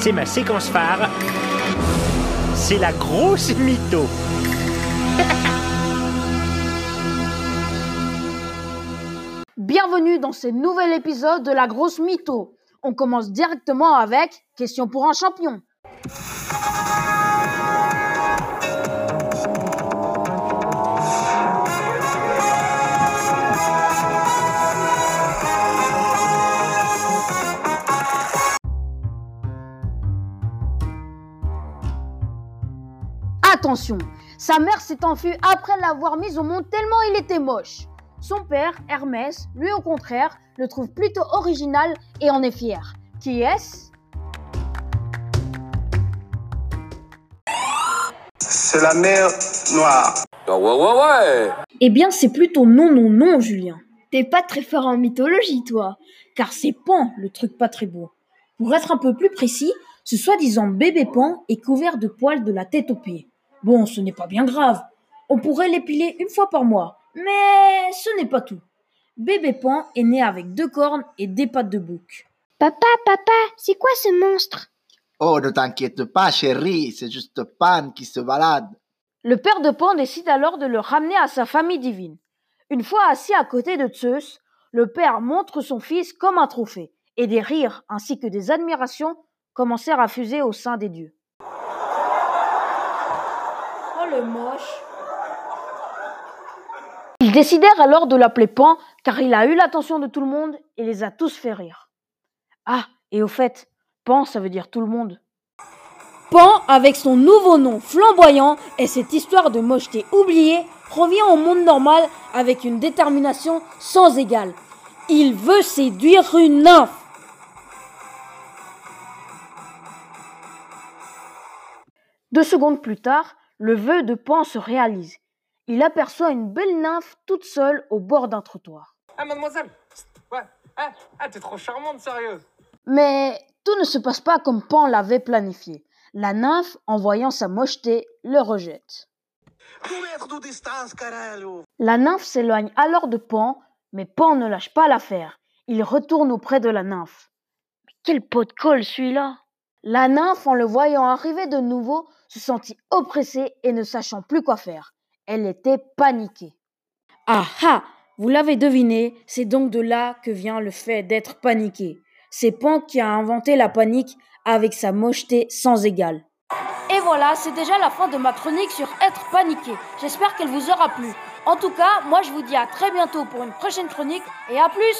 c'est ma séquence phare. C'est la grosse mytho. Bienvenue dans ce nouvel épisode de la grosse mytho. On commence directement avec question pour un champion. Attention, sa mère s'est enfuie après l'avoir mis au monde tellement il était moche. Son père, Hermès, lui au contraire, le trouve plutôt original et en est fier. Qui est-ce? C'est la mer noire. Ah ouais, ouais, ouais Eh bien, c'est plutôt non, non, non, Julien. T'es pas très fort en mythologie, toi. Car c'est Pan, le truc pas très beau. Pour être un peu plus précis, ce soi-disant bébé Pan est couvert de poils de la tête aux pieds. Bon, ce n'est pas bien grave. On pourrait l'épiler une fois par mois. Mais ce n'est pas tout. Bébé Pan est né avec deux cornes et des pattes de bouc. Papa, papa, c'est quoi ce monstre? Oh, ne t'inquiète pas, chérie, c'est juste Pan qui se balade. Le père de Pan décide alors de le ramener à sa famille divine. Une fois assis à côté de Zeus, le père montre son fils comme un trophée, et des rires ainsi que des admirations commencèrent à fuser au sein des dieux. Le moche Ils décidèrent alors de l'appeler Pan car il a eu l'attention de tout le monde et les a tous fait rire. Ah, et au fait, Pan ça veut dire tout le monde. Pan, avec son nouveau nom flamboyant et cette histoire de mocheté oubliée, revient au monde normal avec une détermination sans égale. Il veut séduire une nymphe. Deux secondes plus tard, le vœu de Pan se réalise. Il aperçoit une belle nymphe toute seule au bord d'un trottoir. Ah, mademoiselle Ouais, ah, ah, t'es trop charmante, sérieux Mais tout ne se passe pas comme Pan l'avait planifié. La nymphe, en voyant sa mocheté, le rejette. La nymphe s'éloigne alors de Pan, mais Pan ne lâche pas l'affaire. Il retourne auprès de la nymphe. Mais quel pot de colle celui-là? La nymphe, en le voyant arriver de nouveau, se sentit oppressée et ne sachant plus quoi faire. Elle était paniquée. Ah ah Vous l'avez deviné, c'est donc de là que vient le fait d'être paniqué. C'est Pan qui a inventé la panique avec sa mocheté sans égale. Et voilà, c'est déjà la fin de ma chronique sur être paniqué. J'espère qu'elle vous aura plu. En tout cas, moi je vous dis à très bientôt pour une prochaine chronique et à plus